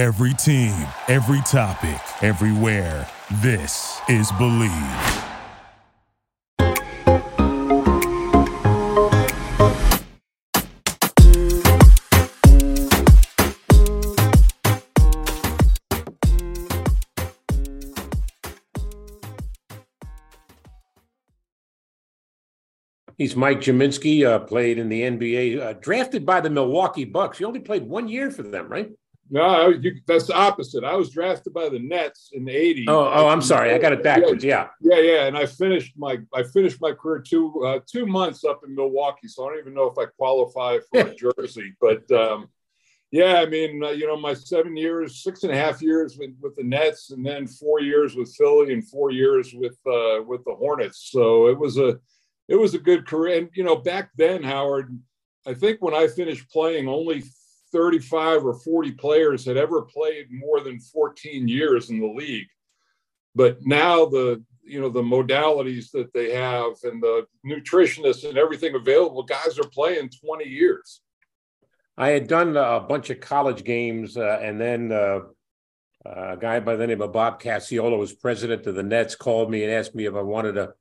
Every team, every topic, everywhere. This is Believe. He's Mike Gminski, uh, played in the NBA, uh, drafted by the Milwaukee Bucks. He only played one year for them, right? No, you, that's the opposite. I was drafted by the Nets in the '80s. Oh, oh, I'm sorry, I got it backwards. Yeah, yeah, yeah. And I finished my I finished my career two uh, two months up in Milwaukee, so I don't even know if I qualify for a jersey. But um, yeah, I mean, uh, you know, my seven years, six and a half years with, with the Nets, and then four years with Philly, and four years with uh, with the Hornets. So it was a it was a good career. And you know, back then, Howard, I think when I finished playing, only 35 or 40 players had ever played more than 14 years in the league. But now the you know the modalities that they have and the nutritionists and everything available, guys are playing 20 years. I had done a bunch of college games, uh, and then uh, a guy by the name of Bob Casciola was president of the Nets. Called me and asked me if I wanted to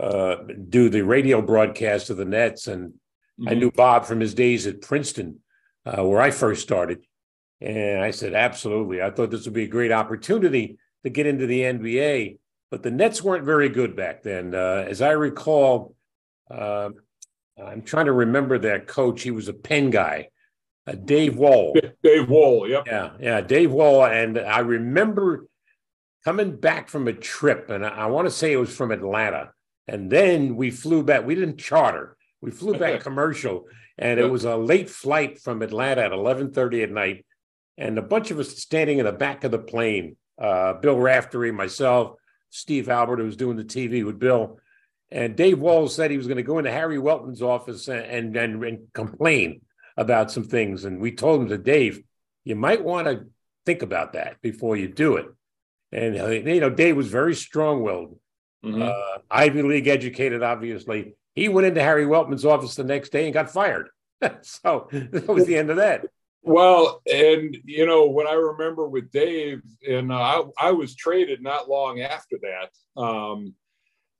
uh, do the radio broadcast of the Nets, and mm-hmm. I knew Bob from his days at Princeton, uh, where I first started. And I said, absolutely. I thought this would be a great opportunity to get into the NBA. But the Nets weren't very good back then. Uh, as I recall, uh, I'm trying to remember that coach. He was a Penn guy, uh, Dave Wohl. Dave Wohl, yep. Yeah, yeah, Dave Wohl. And I remember coming back from a trip, and I, I want to say it was from Atlanta. And then we flew back. We didn't charter. We flew back commercial, and it was a late flight from Atlanta at 11:30 at night. And a bunch of us standing in the back of the plane. Uh, Bill Raftery, myself, Steve Albert, who was doing the TV with Bill, and Dave Walls said he was going to go into Harry Weltman's office and, and and complain about some things. And we told him to Dave, you might want to think about that before you do it. And uh, you know, Dave was very strong-willed mm-hmm. uh, Ivy League educated, obviously. He went into Harry Weltman's office the next day and got fired. so that was the end of that. Well, and you know what I remember with Dave, and uh, I, I was traded not long after that. Um,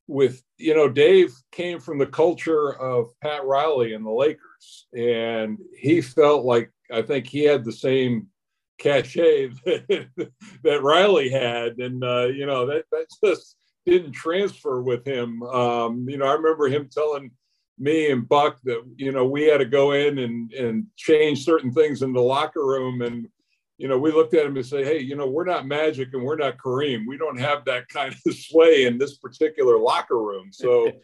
with you know, Dave came from the culture of Pat Riley and the Lakers, and he felt like I think he had the same cachet that, that Riley had, and uh, you know that that's just didn't transfer with him. Um, you know, I remember him telling me and Buck that you know we had to go in and and change certain things in the locker room, and you know we looked at him and say, hey, you know, we're not Magic and we're not Kareem. We don't have that kind of sway in this particular locker room. So.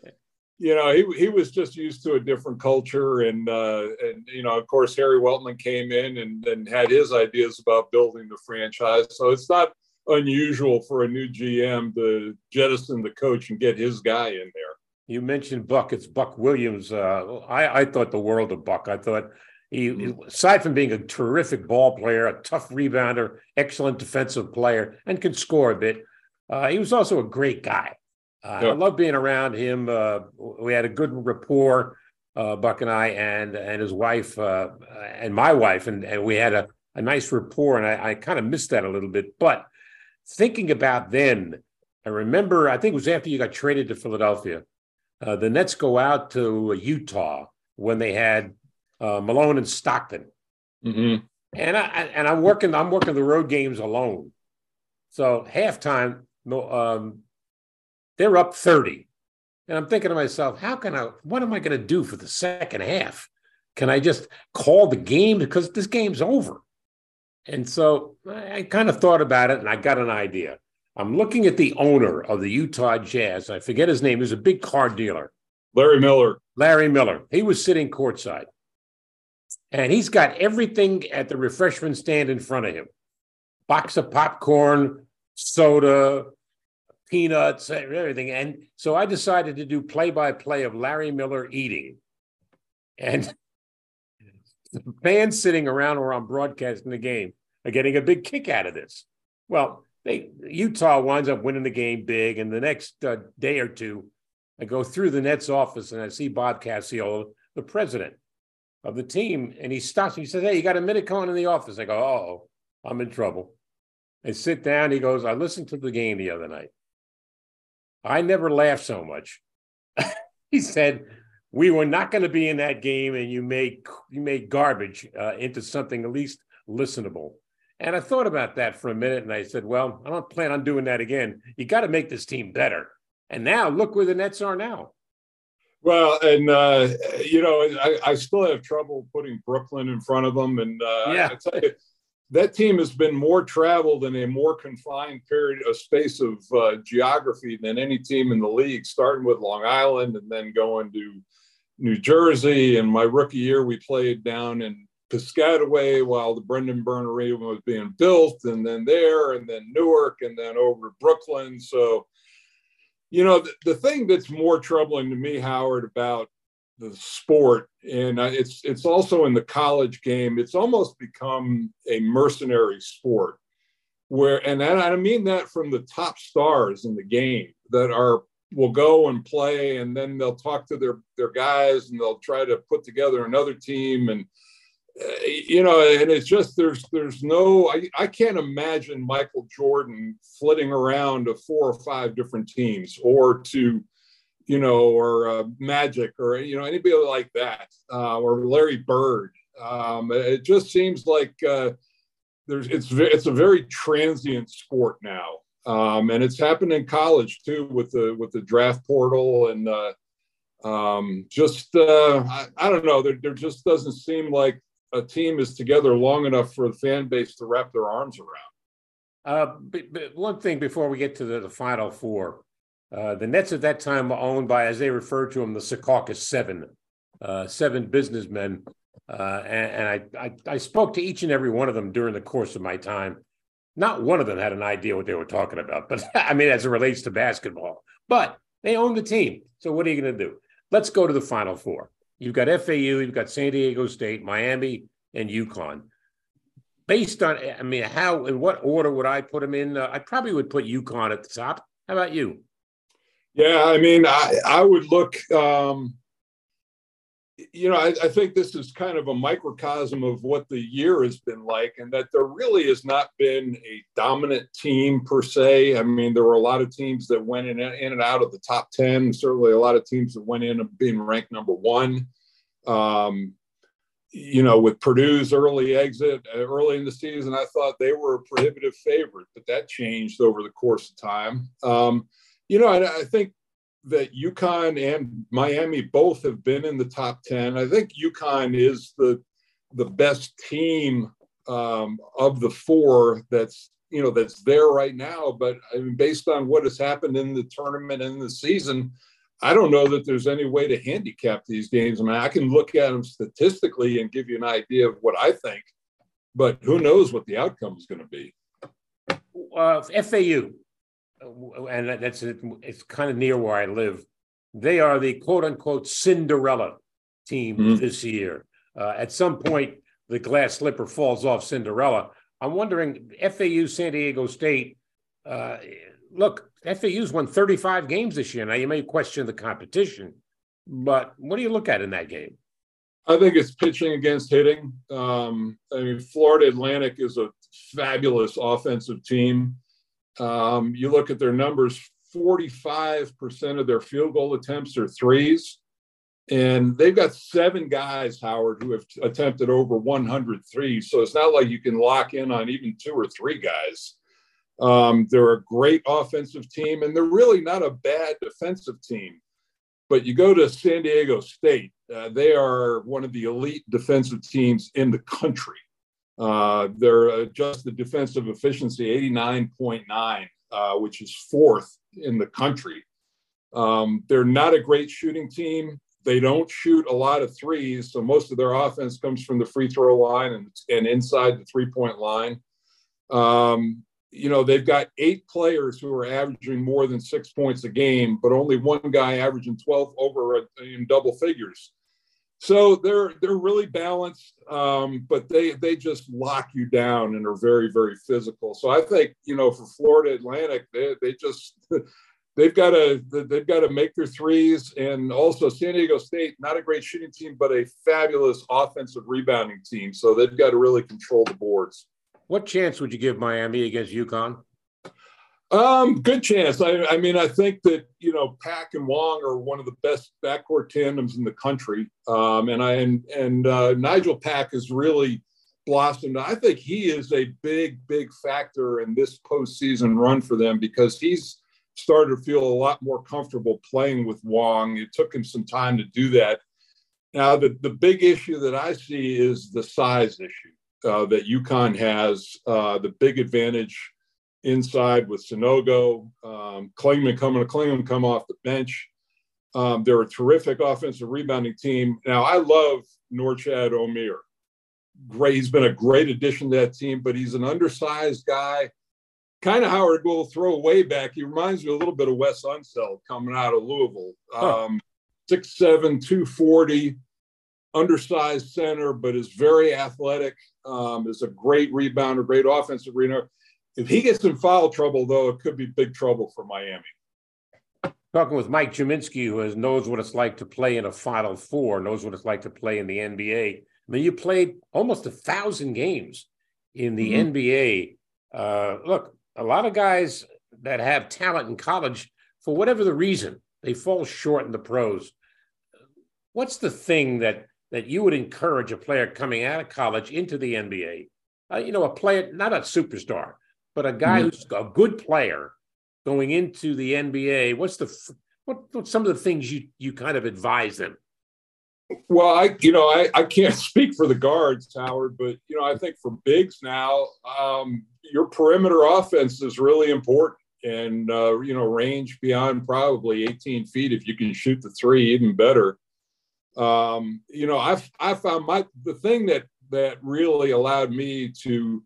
you know, he, he was just used to a different culture. And, uh, and, you know, of course, Harry Weltman came in and, and had his ideas about building the franchise. So it's not, unusual for a new GM to jettison the coach and get his guy in there. You mentioned Buck. It's Buck Williams. Uh, I, I thought the world of Buck. I thought he, mm-hmm. aside from being a terrific ball player, a tough rebounder, excellent defensive player, and can score a bit, uh, he was also a great guy. Uh, yeah. I love being around him. Uh, we had a good rapport, uh, Buck and I, and and his wife, uh, and my wife, and, and we had a, a nice rapport. And I, I kind of missed that a little bit, but thinking about then, I remember, I think it was after you got traded to Philadelphia. Uh, the Nets go out to Utah when they had uh, Malone and Stockton. Mm-hmm. And I and I'm working I'm working the road games alone. So halftime, um, they're up 30. And I'm thinking to myself, how can I, what am I going to do for the second half? Can I just call the game because this game's over? And so I kind of thought about it and I got an idea. I'm looking at the owner of the Utah Jazz. I forget his name. He's a big car dealer. Larry Miller. Larry Miller. He was sitting courtside. And he's got everything at the refreshment stand in front of him box of popcorn, soda, peanuts, everything. And so I decided to do play by play of Larry Miller eating. And the fans sitting around where I'm broadcasting the game are getting a big kick out of this. Well, they Utah winds up winning the game big, and the next uh, day or two, I go through the Nets office and I see Bob Casciola, the president of the team, and he stops me. He says, "Hey, you got a minute? Come on in the office." I go, "Oh." I'm in trouble. And sit down. He goes, I listened to the game the other night. I never laughed so much. he said, we were not going to be in that game and you made you made garbage uh, into something at least listenable. And i thought about that for a minute and i said well i don't plan on doing that again. You got to make this team better. And now look where the nets are now. Well and uh, you know I, I, still have trouble putting brooklyn in front of them and uh, yeah. You, that team has been more traveled in a more confined period of space of uh, geography than any team in the league starting with long island and then going to New Jersey. And my rookie year, we played down in Piscataway while the Brendan Byrne Arena was being built, and then there, and then Newark, and then over to Brooklyn. So, you know, the, the thing that's more troubling to me, Howard, about the sport, and it's it's also in the college game. It's almost become a mercenary sport, where, and I mean that from the top stars in the game that are will go and play and then they'll talk to their their guys and they'll try to put together another team. And uh, you know and it's just there's there's no I, I can't imagine michael jordan flitting around to four or five different teams or to you know or uh, magic or you know anybody like that uh, or larry bird. Um, it just seems like uh, there's it's it's a very transient sport now um, and it's happened in college too with the with the draft portal and uh, um, just uh, I, I, don't know there, there just doesn't seem like a team is together long enough for the fan base to wrap their arms around. Uh, but, but one thing before we get to the, the final four, uh, the Nets at that time were owned by, as they referred to them, the Secaucus Seven, uh, seven businessmen. Uh, and, and I, I, I spoke to each and every one of them during the course of my time not one of them had an idea what they were talking about, but I mean, as it relates to basketball. But they own the team. So what are you going to do? Let's go to the final four. You've got FAU, you've got San Diego State, Miami, and UConn. Based on, I mean, how in what order would I put them in? Uh, I probably would put UConn at the top. How about you? Yeah, I mean, I, I would look. Um, you know, I, I, think this is kind of a microcosm of what the year has been like, and that there really has not been a dominant team per se. I mean, there were a lot of teams that went in, in and out of the top 10, certainly a lot of teams that went in of being ranked number one. Um, you know, with Purdue's early exit uh, early in the season, I thought they were a prohibitive favorite, but that changed over the course of time. Um, you know, I think that UConn and Miami both have been in the top 10. I think UConn is the the best team um, of the four that's you know that's there right now. But I mean, based on what has happened in the tournament and the season, I don't know that there's any way to handicap these games. I mean, I can look at them statistically and give you an idea of what I think, but who knows what the outcome is going to be. Uh, FAU, and that's it, it's kind of near where I live. They are the quote unquote Cinderella team mm-hmm. this year. Uh, at some point, the glass slipper falls off Cinderella. I'm wondering, FAU, San Diego State. Uh, look, FAU's won 35 games this year. Now you may question the competition, but what do you look at in that game? I think it's pitching against hitting. Um, I mean, Florida Atlantic is a fabulous offensive team. Um, you look at their numbers 45% of their field goal attempts are threes. And they've got seven guys, Howard, who have attempted over 100 threes. So it's not like you can lock in on even two or three guys. Um, they're a great offensive team, and they're really not a bad defensive team. But you go to San Diego State, uh, they are one of the elite defensive teams in the country. Uh, their adjusted defensive efficiency 89.9, uh, which is fourth in the country. Um, they're not a great shooting team. They don't shoot a lot of threes, so most of their offense comes from the free throw line and, and inside the three point line. Um, you know, they've got eight players who are averaging more than six points a game, but only one guy averaging 12 over in double figures. So they're they're really balanced, um, but they they just lock you down and are very very physical. So I think you know for Florida Atlantic, they they just they've got to they've got to make their threes, and also San Diego State, not a great shooting team, but a fabulous offensive rebounding team. So they've got to really control the boards. what chance would you give Miami against UConn? Um, good chance. I, I, mean, I think that you know Pack and Wong are one of the best backcourt tandems in the country, um, and I and and uh, Nigel Pack has really blossomed. I think he is a big, big factor in this postseason run for them because he's started to feel a lot more comfortable playing with Wong. It took him some time to do that. Now, the the big issue that I see is the size issue uh, that UConn has. Uh, the big advantage inside with Sanogo, um, Clingan coming to Clingan come off the bench. Um, they're a terrific offensive rebounding team. Now, I love Norchad Omier. Great. He's been a great addition to that team, but he's an undersized guy. Kind of Howard will throw way back. He reminds me a little bit of Wes Unseld coming out of Louisville. Huh. Um, 6'7, 240, undersized center, but is very athletic. Um, is a great rebounder, great offensive rebounder. If he gets in foul trouble, though, it could be big trouble for Miami. Talking with Mike Gminski, who has, knows what it's like to play in a Final Four, knows what it's like to play in the NBA. I mean, you played almost a thousand games in the mm-hmm. NBA. Uh, look, a lot of guys that have talent in college, for whatever the reason, they fall short in the pros. What's the thing that that you would encourage a player coming out of college into the NBA? Uh, you know, a player, not a superstar, but a guy mm-hmm. who's a good player going into the NBA, what's the what, what's some of the things you you kind of advise them? Well, I you know I, I can't speak for the guards, Howard, but you know I think for bigs now, um, your perimeter offense is really important, and uh, you know range beyond probably 18 feet if you can shoot the three, even better. Um, you know I I found my the thing that that really allowed me to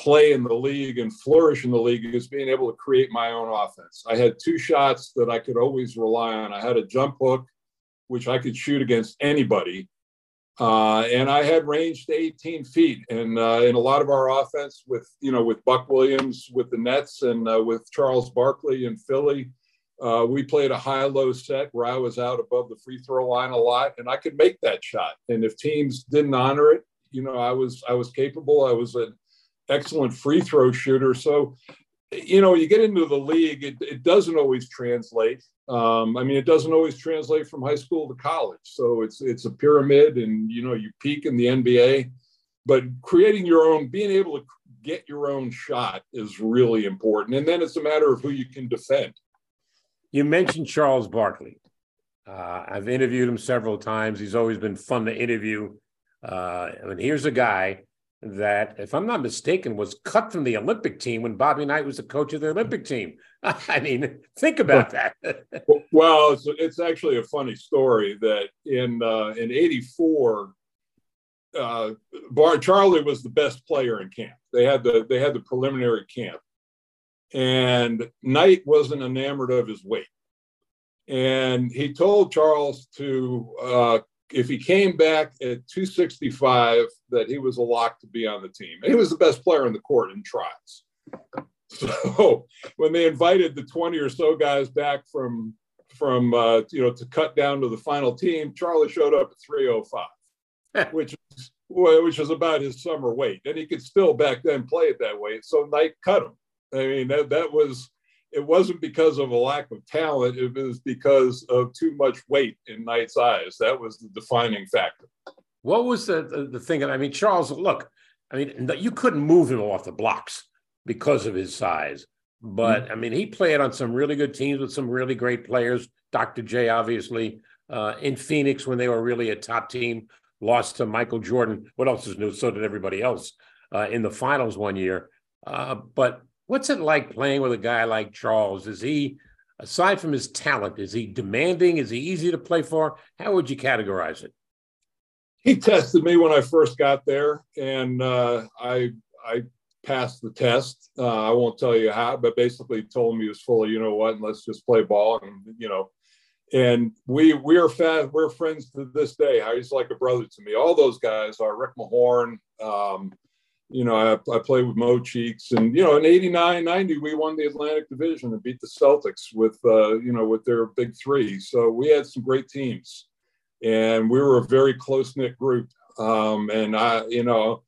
play in the league and flourish in the league is being able to create my own offense. I had two shots that I could always rely on. I had a jump hook, which I could shoot against anybody. Uh, and I had range to 18 feet. And uh, in a lot of our offense with, you know, with Buck Williams, with the Nets and uh, with Charles Barkley in Philly, uh, we played a high-low set where I was out above the free throw line a lot, and I could make that shot. And if teams didn't honor it, you know, I was I was capable. I was an excellent free throw shooter. So, you know, you get into the league, it, it doesn't always translate. Um, I mean, it doesn't always translate from high school to college. So it's it's a pyramid, and you know, you peak in the NBA. But creating your own, being able to get your own shot is really important. And then it's a matter of who you can defend. You mentioned Charles Barkley. Uh, I've interviewed him several times. He's always been fun to interview. Uh, I mean, here's a guy that, if I'm not mistaken, was cut from the Olympic team when Bobby Knight was the coach of the Olympic team. I mean, think about that. well, it's, it's actually a funny story that in uh, in '84, uh, Bar Charlie was the best player in camp. They had the they had the preliminary camp, and Knight wasn't enamored of his weight, and he told Charles to uh, if he came back at 265, that he was a lock to be on the team. He was the best player on the court in tries. So when they invited the 20 or so guys back from from uh, you know to cut down to the final team, Charlie showed up at 305, which is which was about his summer weight, and he could still back then play it that way. So Knight cut him. I mean that that was it wasn't because of a lack of talent. It was because of too much weight in Knight's eyes. That was the defining factor. What was the, the, the thing? I mean, Charles, look, I mean, you couldn't move him off the blocks because of his size. But mm-hmm. I mean, he played on some really good teams with some really great players. Dr. J, obviously, uh, in Phoenix when they were really a top team, lost to Michael Jordan. What else is new? So did everybody else uh, in the finals one year. Uh, but What's it like playing with a guy like Charles? Is he, aside from his talent, is he demanding? Is he easy to play for? How would you categorize it? He tested me when I first got there, and uh, I I passed the test. Uh, I won't tell you how, but basically told me he was full of you know what, and let's just play ball, and you know, and we we are fast. We're friends to this day. He's like a brother to me. All those guys are Rick Mahorn. Um, you know, I, I, played with Mo Cheeks and, you know, in 89, 90, we won the Atlantic division and beat the Celtics with, uh, you know, with their big three. So we had some great teams and we were a very close knit group. Um, and I, you know,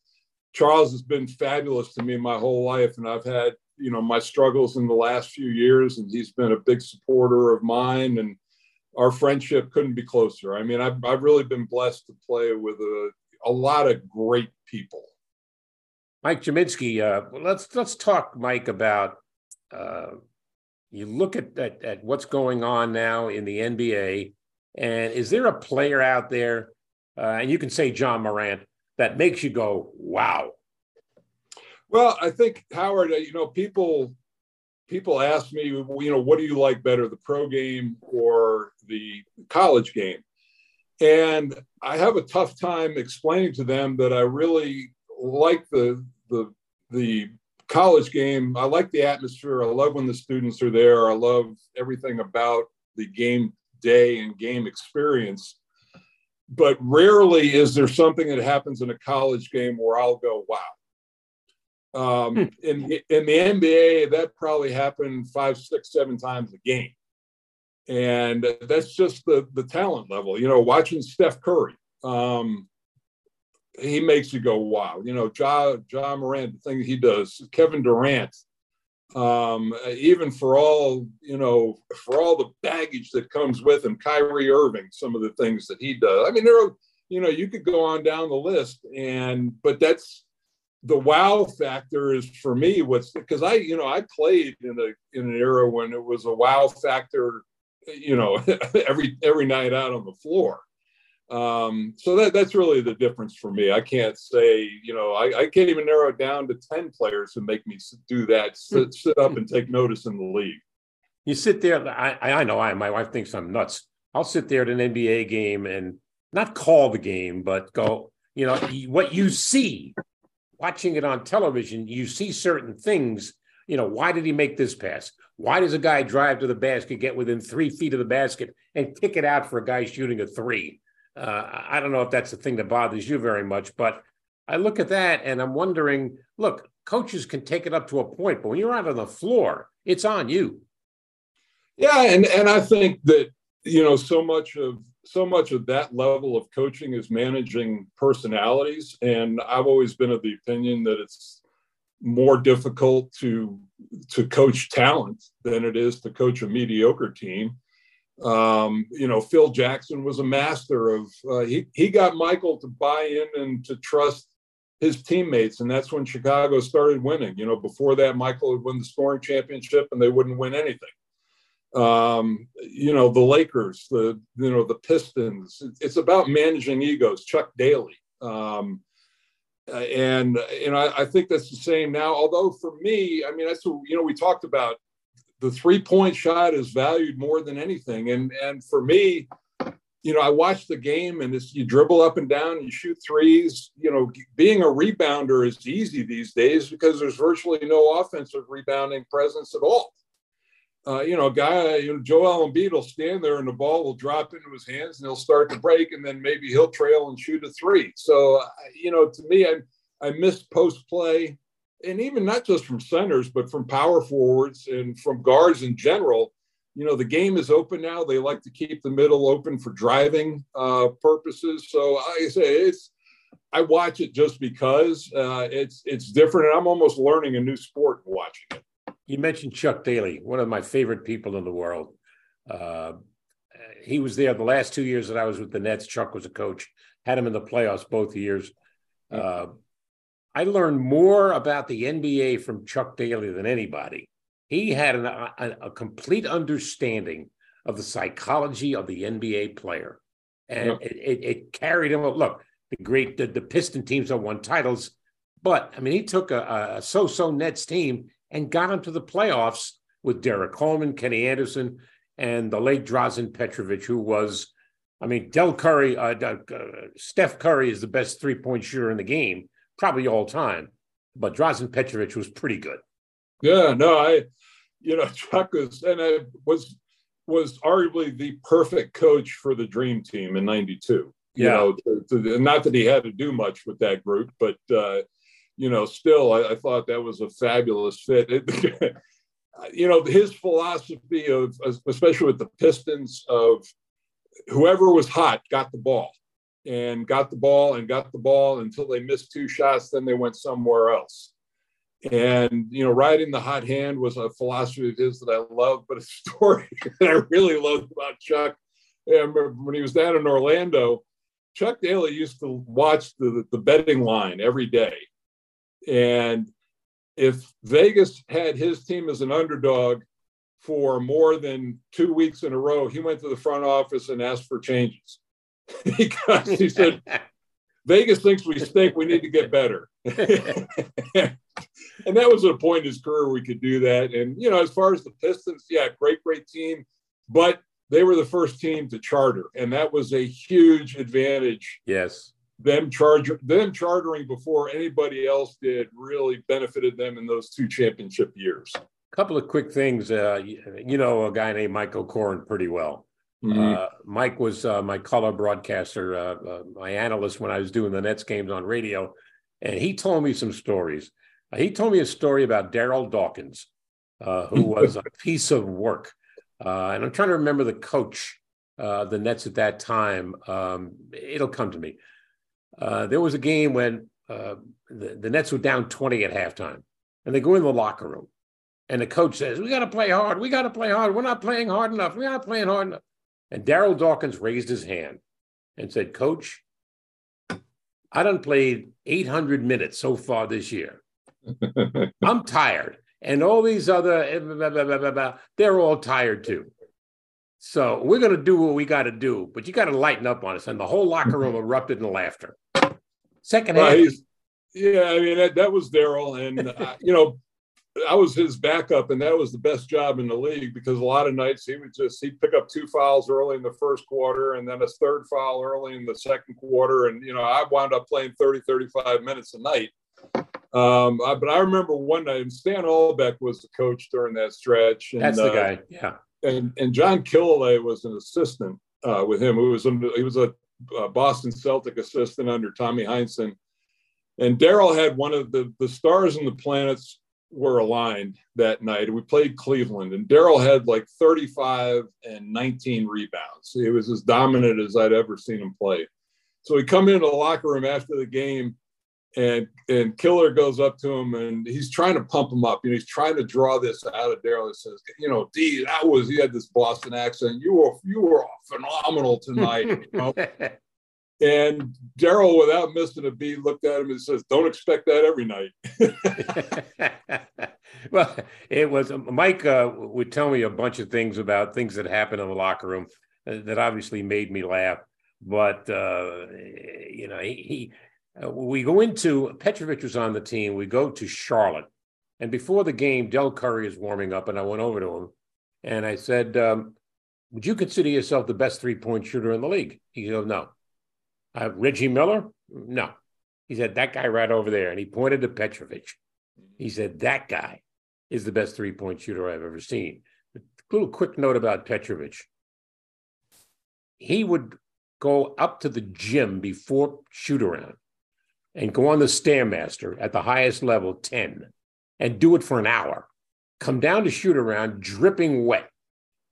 Charles has been fabulous to me my whole life, and I've had you know my struggles in the last few years, and he's been a big supporter of mine, and our friendship couldn't be closer. I mean, I've I've really been blessed to play with a a lot of great people. Mike Gminski, uh, let's let's talk, Mike, about uh, you look at, at at what's going on now in the NBA, and is there a player out there, uh, and you can say John Morant, that makes you go, wow? Well, I think Howard, uh, you know, people people ask me, you know, what do you like better, the pro game or the college game? And I have a tough time explaining to them that I really like the the the college game. I like the atmosphere. I love when the students are there. I love everything about the game day and game experience but rarely is there something that happens in a college game where I'll go, wow. Um, hmm. in, in the NBA, that probably happened five, six, seven times a game. And that's just the, the talent level. You know, watching Steph Curry, um, he makes you go, wow. You know, John Ja Morant, the thing he does, Kevin Durant, um, even for all you know, for all the baggage that comes with him, Kyrie Irving, some of the things that he does. I mean, there are you know, you could go on down the list, and but that's the wow factor is for me what's because I you know I played in a in an era when it was a wow factor, you know, every every night out on the floor. Um, so that that's really the difference for me. I can't say, you know, I, I can't even narrow it down to 10 players who make me do that, sit, sit up and take notice in the league. You sit there, I, I know I, my wife thinks I'm nuts. I'll sit there at an NBA game and not call the game, but go, you know, what you see watching it on television, you see certain things. You know, why did he make this pass? Why does a guy drive to the basket, get within three feet of the basket, and kick it out for a guy shooting a three? Uh, I don't know if that's the thing that bothers you very much, but I look at that and I'm wondering look, coaches can take it up to a point, but when you're out on the floor, it's on you. Yeah, and and I think that you know so much of so much of that level of coaching is managing personalities, and I've always been of the opinion that it's more difficult to to coach talent than it is to coach a mediocre team. Um, you know, Phil Jackson was a master of, uh, he, he got Michael to buy in and to trust his teammates. And that's when Chicago started winning. You know, before that, Michael had won the scoring championship and they wouldn't win anything. Um, you know, the Lakers, the, you know, the Pistons, it's about managing egos, Chuck Daly. Um, and, you know, I, I think that's the same now. Although for me, I mean, that's what, you know, we talked about the three point shot is valued more than anything. And and for me, you know, I watch the game and it's you dribble up and down, you shoot threes. You know, being a rebounder is easy these days because there's virtually no offensive rebounding presence at all. Uh, you know, guy, you know, Joel Embiid will stand there and the ball will drop into his hands and he'll start to break and then maybe he'll trail and shoot a three. So, you know, to me, I I miss post play and even not just from centers, but from power forwards and from guards in general. You know, the game is open now. They like to keep the middle open for driving uh, purposes. So I say it's, I watch it just because uh, it's it's different, and I'm almost learning a new sport watching it. You mentioned Chuck Daly, one of my favorite people in the world. Uh, he was there the last two years that I was with the Nets. Chuck was a coach, had him in the playoffs both years. Uh, I learned more about the NBA from Chuck Daly than anybody. He had an, a, a, complete understanding of the psychology of the NBA player, and yeah. it, it, it, carried him. Look, the great the, the Piston teams have won titles, but I mean, he took a, a so-so Nets team and got them to the playoffs with Derrick Coleman, Kenny Anderson, and the late Drazen Petrovic, who was, I mean, Del Curry, uh, uh, Steph Curry is the best three-point shooter in the game probably all time, but Drazen Petrovic was pretty good. Yeah, no, I, you know, Chuck was and I was was arguably the perfect coach for the Dream Team in '92. You yeah. know, to, to, not that he had to do much with that group, but uh, you know, still, I, I thought that was a fabulous fit. It, you know, his philosophy of, especially with the Pistons, of whoever was hot got the ball and got the ball and got the ball until they missed two shots. Then they went somewhere else. And, you know, riding the hot hand was a philosophy of his that I love, but a story that I really loved about Chuck. I remember when he was down in Orlando, Chuck Daly used to watch the, the betting line every day. And if Vegas had his team as an underdog for more than two weeks in a row, he went to the front office and asked for changes because he said, Vegas thinks we stink. We need to get better. and that was a point in his career we could do that. And, you know, as far as the Pistons, yeah, great, great team. But they were the first team to charter. And that was a huge advantage. Yes. Them charge them chartering before anybody else did really benefited them in those two championship years. A couple of quick things. Uh, you, you know a guy named Mike O'Koren pretty well. Mm-hmm. Uh, Mike was uh, my color broadcaster, uh, uh, my analyst when I was doing the Nets games on radio, and he told me some stories. Uh, he told me a story about Darryl Dawkins, who was a piece of work. and I'm trying to remember the coach, the Nets at that time. Um, it'll come to me. there was a game when the, the Nets were down 20 at halftime, and they go in the locker room, and the coach says, "We got to play hard. We got to play hard. We're not playing hard enough. We're not playing hard enough." And Darryl Dawkins raised his hand and said, Coach, I done played 800 minutes so far this year. I'm tired. And all these other, eh, blah, blah, blah, they're all tired too. So we're going to do what we got to do, but you got to lighten up on us. And the whole locker room erupted in laughter. Second half. yeah, I mean, that, that was Darryl. And, uh, you know, I was his backup, and that was the best job in the league because a lot of nights he would just he'd pick up two fouls early in the first quarter and then a third foul early in the second quarter. And you know, I wound up playing 30, 35 minutes a night. Um, I, but I remember one night, and Stan Albeck was the coach during that stretch. And, That's the uh, guy, yeah. And and John Killilea was an assistant uh, with him. Who was he was a, a Boston Celtic assistant under Tommy Heinsohn. And Darryl had one of the the stars and the planets were aligned that night. We played Cleveland, and Darryl had like 35 and 19 rebounds. He was as dominant as I'd ever seen him play. So we come into the locker room after the game, and and Killer goes up to him and he's trying to pump him up. You know, he's trying to draw this out of Darryl. He says, you know, D, that was he had this Boston accent. You were you were phenomenal tonight. You know? And Darryl, without missing a beat, looked at him and says, "Don't expect that every night." well, it was Mike uh, would tell me a bunch of things about things that happened in the locker room uh, that obviously made me laugh. But uh, you know, he, he uh, we go into Petrovic was on the team. We go to Charlotte, and before the game, Del Curry is warming up, and I went over to him and I said, um, "Would you consider yourself the best three point shooter in the league?" He goes, "No." Uh, Reggie Miller? No. He said, that guy right over there. And he pointed to Petrovic. He said, that guy is the best three point shooter I've ever seen. A little quick note about Petrovic. He would go up to the gym before shoot around and go on the Stairmaster at the highest level, 10, and do it for an hour. Come down to shoot around dripping wet,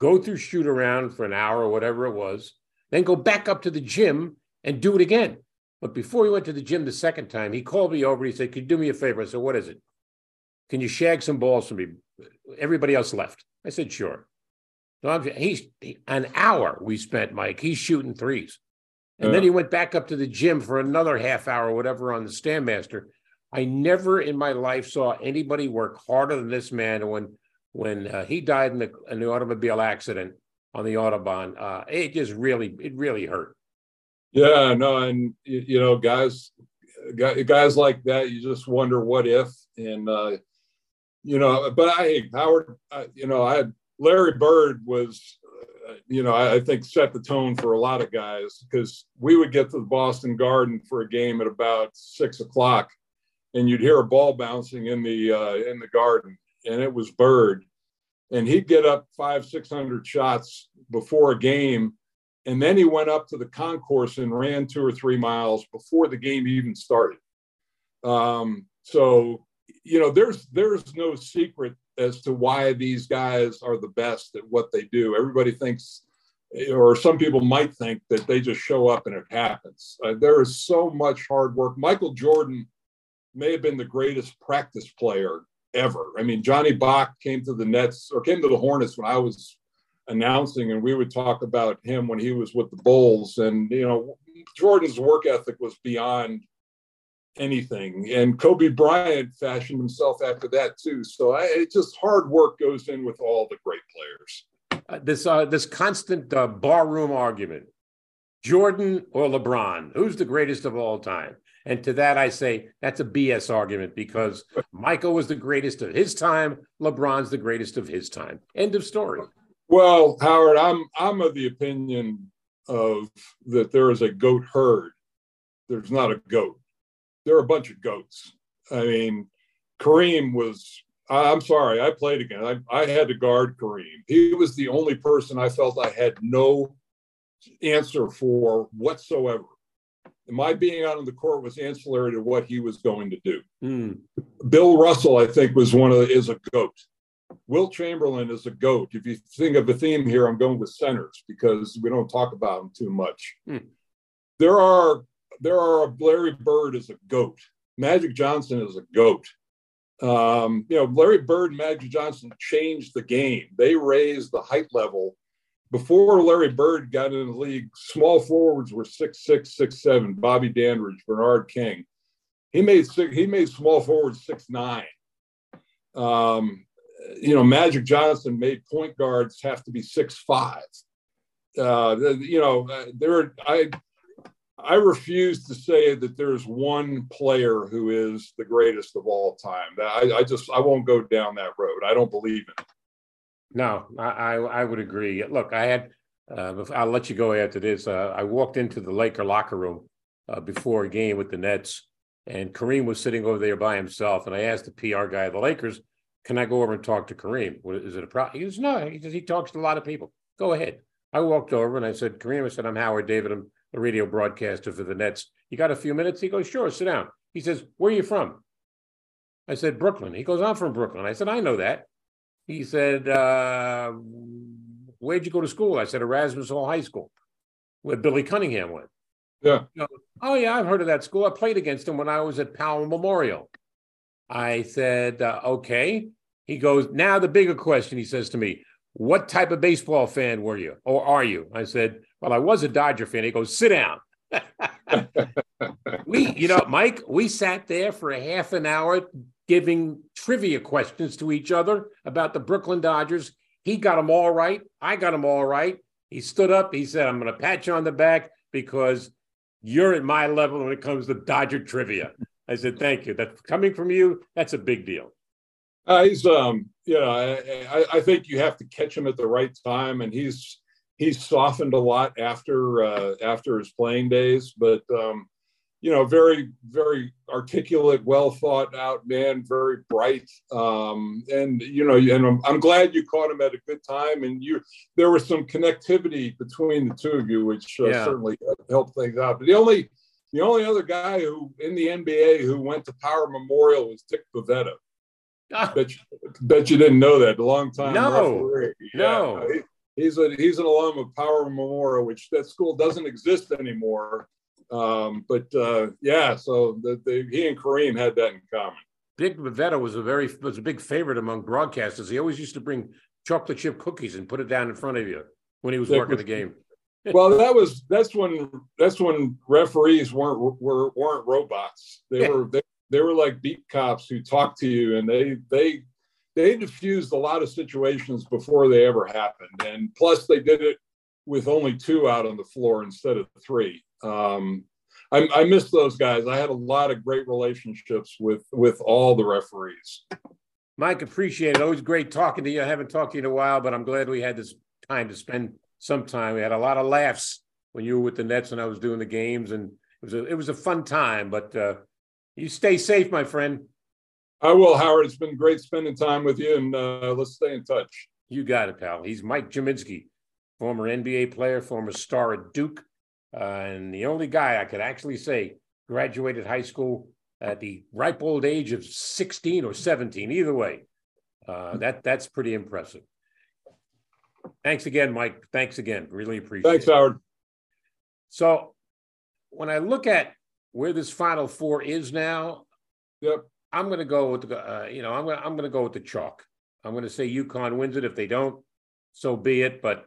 go through shoot around for an hour or whatever it was, then go back up to the gym and do it again. But before he went to the gym the second time, he called me over. He said, Could you do me a favor? I said, What is it? Can you shag some balls for me? Everybody else left. I said, Sure. So I'm, he's he, an hour we spent, Mike. He's shooting threes. And then he went back up to the gym for another half hour, whatever, on the Stairmaster. I never in my life saw anybody work harder than this man. When when uh, he died in the, in the automobile accident on the autobahn, uh, it just really it really hurt. Yeah, no, and you know, guys, guys like that, you just wonder what if, and uh, you know, but I Howard, I, you know, I had Larry Bird was, uh, you know, I, I, think set the tone for a lot of guys because we would get to the Boston Garden for a game at about six o'clock, and you'd hear a ball bouncing in the uh, in the garden, and it was Bird, and he'd get up five six hundred shots before a game and then he went up to the concourse and ran two or three miles before the game even started. Um, so, you know, there's there's no secret as to why these guys are the best at what they do. Everybody thinks or some people might think that they just show up and it happens. Uh, there is so much hard work. Michael Jordan may have been the greatest practice player ever. I mean, Johnny Bach came to the Nets or came to the Hornets when I was announcing, and we would talk about him when he was with the Bulls. And, you know, Jordan's work ethic was beyond anything. And Kobe Bryant fashioned himself after that, too. So I, it just hard work goes in with all the great players. Uh, this uh, this constant uh, barroom argument Jordan or LeBron? Who's the greatest of all time? And to that, I say that's a BS argument because Michael was the greatest of his time. LeBron's the greatest of his time. End of story. Well, Howard, I'm I'm of the opinion of that there is a goat herd. There's not a goat. There are a bunch of goats. I mean, Kareem was. I'm sorry, I played again. I, I had to guard Kareem. He was the only person I felt I had no answer for whatsoever. My being out on the court was ancillary to what he was going to do. Mm. Bill Russell, I think, was one of the, is a goat. Wilt Chamberlain is a goat. If you think of a theme here, I'm going with centers because we don't talk about them too much. Mm. There are there are Larry Bird is a goat. Magic Johnson is a goat. Um, you know, Larry Bird and Magic Johnson changed the game. They raised the height level before Larry Bird got in the league, small forwards were six six, six seven. Bobby Dandridge, Bernard King. He made six, he made small forwards six nine. Um, you know, Magic Johnson made point guards have to be six five. Uh, you know, uh, there I I refuse to say that there's one player who is the greatest of all time. I, I just I won't go down that road. I don't believe in it. No, I, I, would agree. Look, I had, uh, I'll let you go after this. Uh, I walked into the Laker locker room uh, before a game with the Nets, and Kareem was sitting over there by himself. And I asked the PR guy of the Lakers, "Can I go over and talk to Kareem? Is it a problem?" He goes, "No." He says he talks to a lot of people. Go ahead. I walked over and I said, "Kareem," I said, "I'm Howard David. I'm a radio broadcaster for the Nets. You got a few minutes?" He goes, "Sure. Sit down." He says, "Where are you from?" I said, "Brooklyn." He goes, "I'm from Brooklyn." I said, "I know that." He said, uh, Where'd you go to school? I said, Erasmus Hall High School, where Billy Cunningham went. Yeah. oh, yeah, I've heard of that school. I played against him when I was at Power Memorial. I said, uh, Okay. He goes, Now the bigger question, he says to me, What type of baseball fan were you or are you? I said, Well, I was a Dodger fan. He goes, Sit down. we, you know, Mike, we sat there for a half an hour giving trivia questions to each other about the Brooklyn Dodgers. He got them all right. I got them all right. He stood up. He said, I'm going to pat you on the back because you're at my level when it comes to Dodger trivia. I said, thank you. That's coming from you. That's a big deal. Uh, he's, um, you know, I, I, think you have to catch him at the right time, and he's he's softened a lot after uh, after his playing days. But um, you know, very, very articulate, well thought out man, very bright. Um, and, you know, and I'm, I'm, glad you caught him at a good time. And you, there was some connectivity between the two of you, which uh, yeah. certainly helped things out. But the only, the only other guy who in the NBA who went to Power Memorial was Dick Bavetta. Oh. Bet, you, bet you didn't know that. A long time no. Yeah, no. He, he's a he's an alum of Power Memorial, which that school doesn't exist anymore. Um, but uh, yeah, so the, the, he and Kareem had that in common. Dick Bavetta was a very was a big favorite among broadcasters. He always used to bring chocolate chip cookies and put it down in front of you when he was working the game. Well, that was that's when that's when referees weren't were weren't robots. They yeah. were they, they were like beat cops who talked to you, and they they they diffused a lot of situations before they ever happened. And plus, they did it with only two out on the floor instead of three. Um, I, I miss those guys. I had a lot of great relationships with with all the referees. Mike, appreciate it. Always great talking to you. I haven't talked to you in a while, but I'm glad we had this time to spend some time. We had a lot of laughs when you were with the Nets and I was doing the games, and it was a it was a fun time. But uh, you stay safe, my friend. I will, Howard. It's been great spending time with you, and uh, let's stay in touch. You got it, pal. He's Mike Gminski, former NBA player, former star at Duke, uh, and the only guy I could actually say graduated high school at the ripe old age of 16 or 17, either way. Uh, that that's pretty impressive. Thanks again, Mike. Thanks again. Really appreciate Thanks, it. Thanks, Howard. So when I look at where this Final Four is now, yep, I'm going to go with the, uh, you know, I'm going to, I'm going to go with the chalk. I'm going to say UConn wins it. If they don't, so be it. But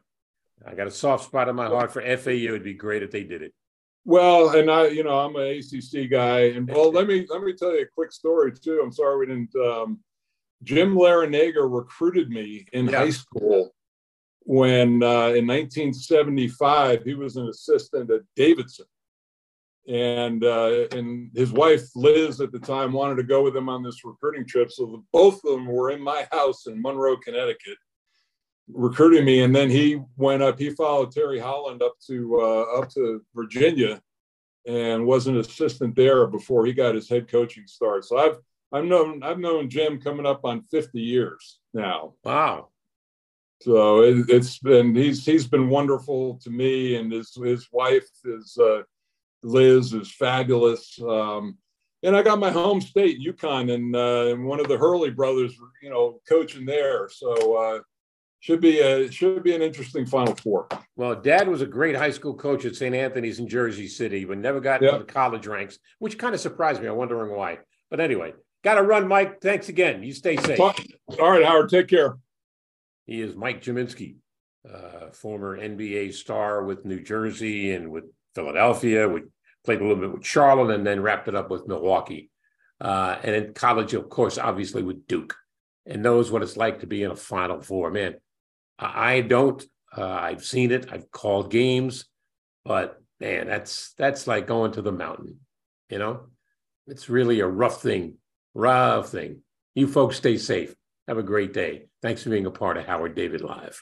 I got a soft spot in my heart for FAU. It'd be great if they did it. Well, and I, you know, I'm an ACC guy, and well, let me let me tell you a quick story too. I'm sorry we didn't. Um, Jim Larrañaga recruited me in yeah. high school when uh, in 1975 he was an assistant at Davidson, and uh, and his wife Liz at the time wanted to go with him on this recruiting trip. So both of them were in my house in Monroe, Connecticut, recruiting me, and then he went up. He followed Terry Holland up to uh, up to Virginia, and was an assistant there before he got his head coaching start. So I've I've known I've known Jim coming up on 50 years now. Wow. So it, has been he's he's been wonderful to me, and his his wife is uh, Liz is fabulous. Um, and I got my home state, UConn, and, uh, and one of the Hurley brothers, you know, coaching there. So uh, should be a should be an interesting Final Four. Well, Dad was a great high school coach at St. Anthony's in Jersey City, but never got yep. into the college ranks, which kind of surprised me. I'm wondering why. But anyway, got to run, Mike. Thanks again. You stay safe. All right, Howard. Take care. He is Mike Gminski, uh, former NBA star with New Jersey and with Philadelphia. We played a little bit with Charlotte and then wrapped it up with Milwaukee. Uh, and in college, of course, obviously with Duke, and knows what it's like to be in a Final Four. Man, I don't. Uh, I've seen it. I've called games, but man, that's that's like going to the mountain. You know, it's really a rough thing. Rough thing. You folks stay safe. Have a great day. Thanks for being a part of Howard David Live.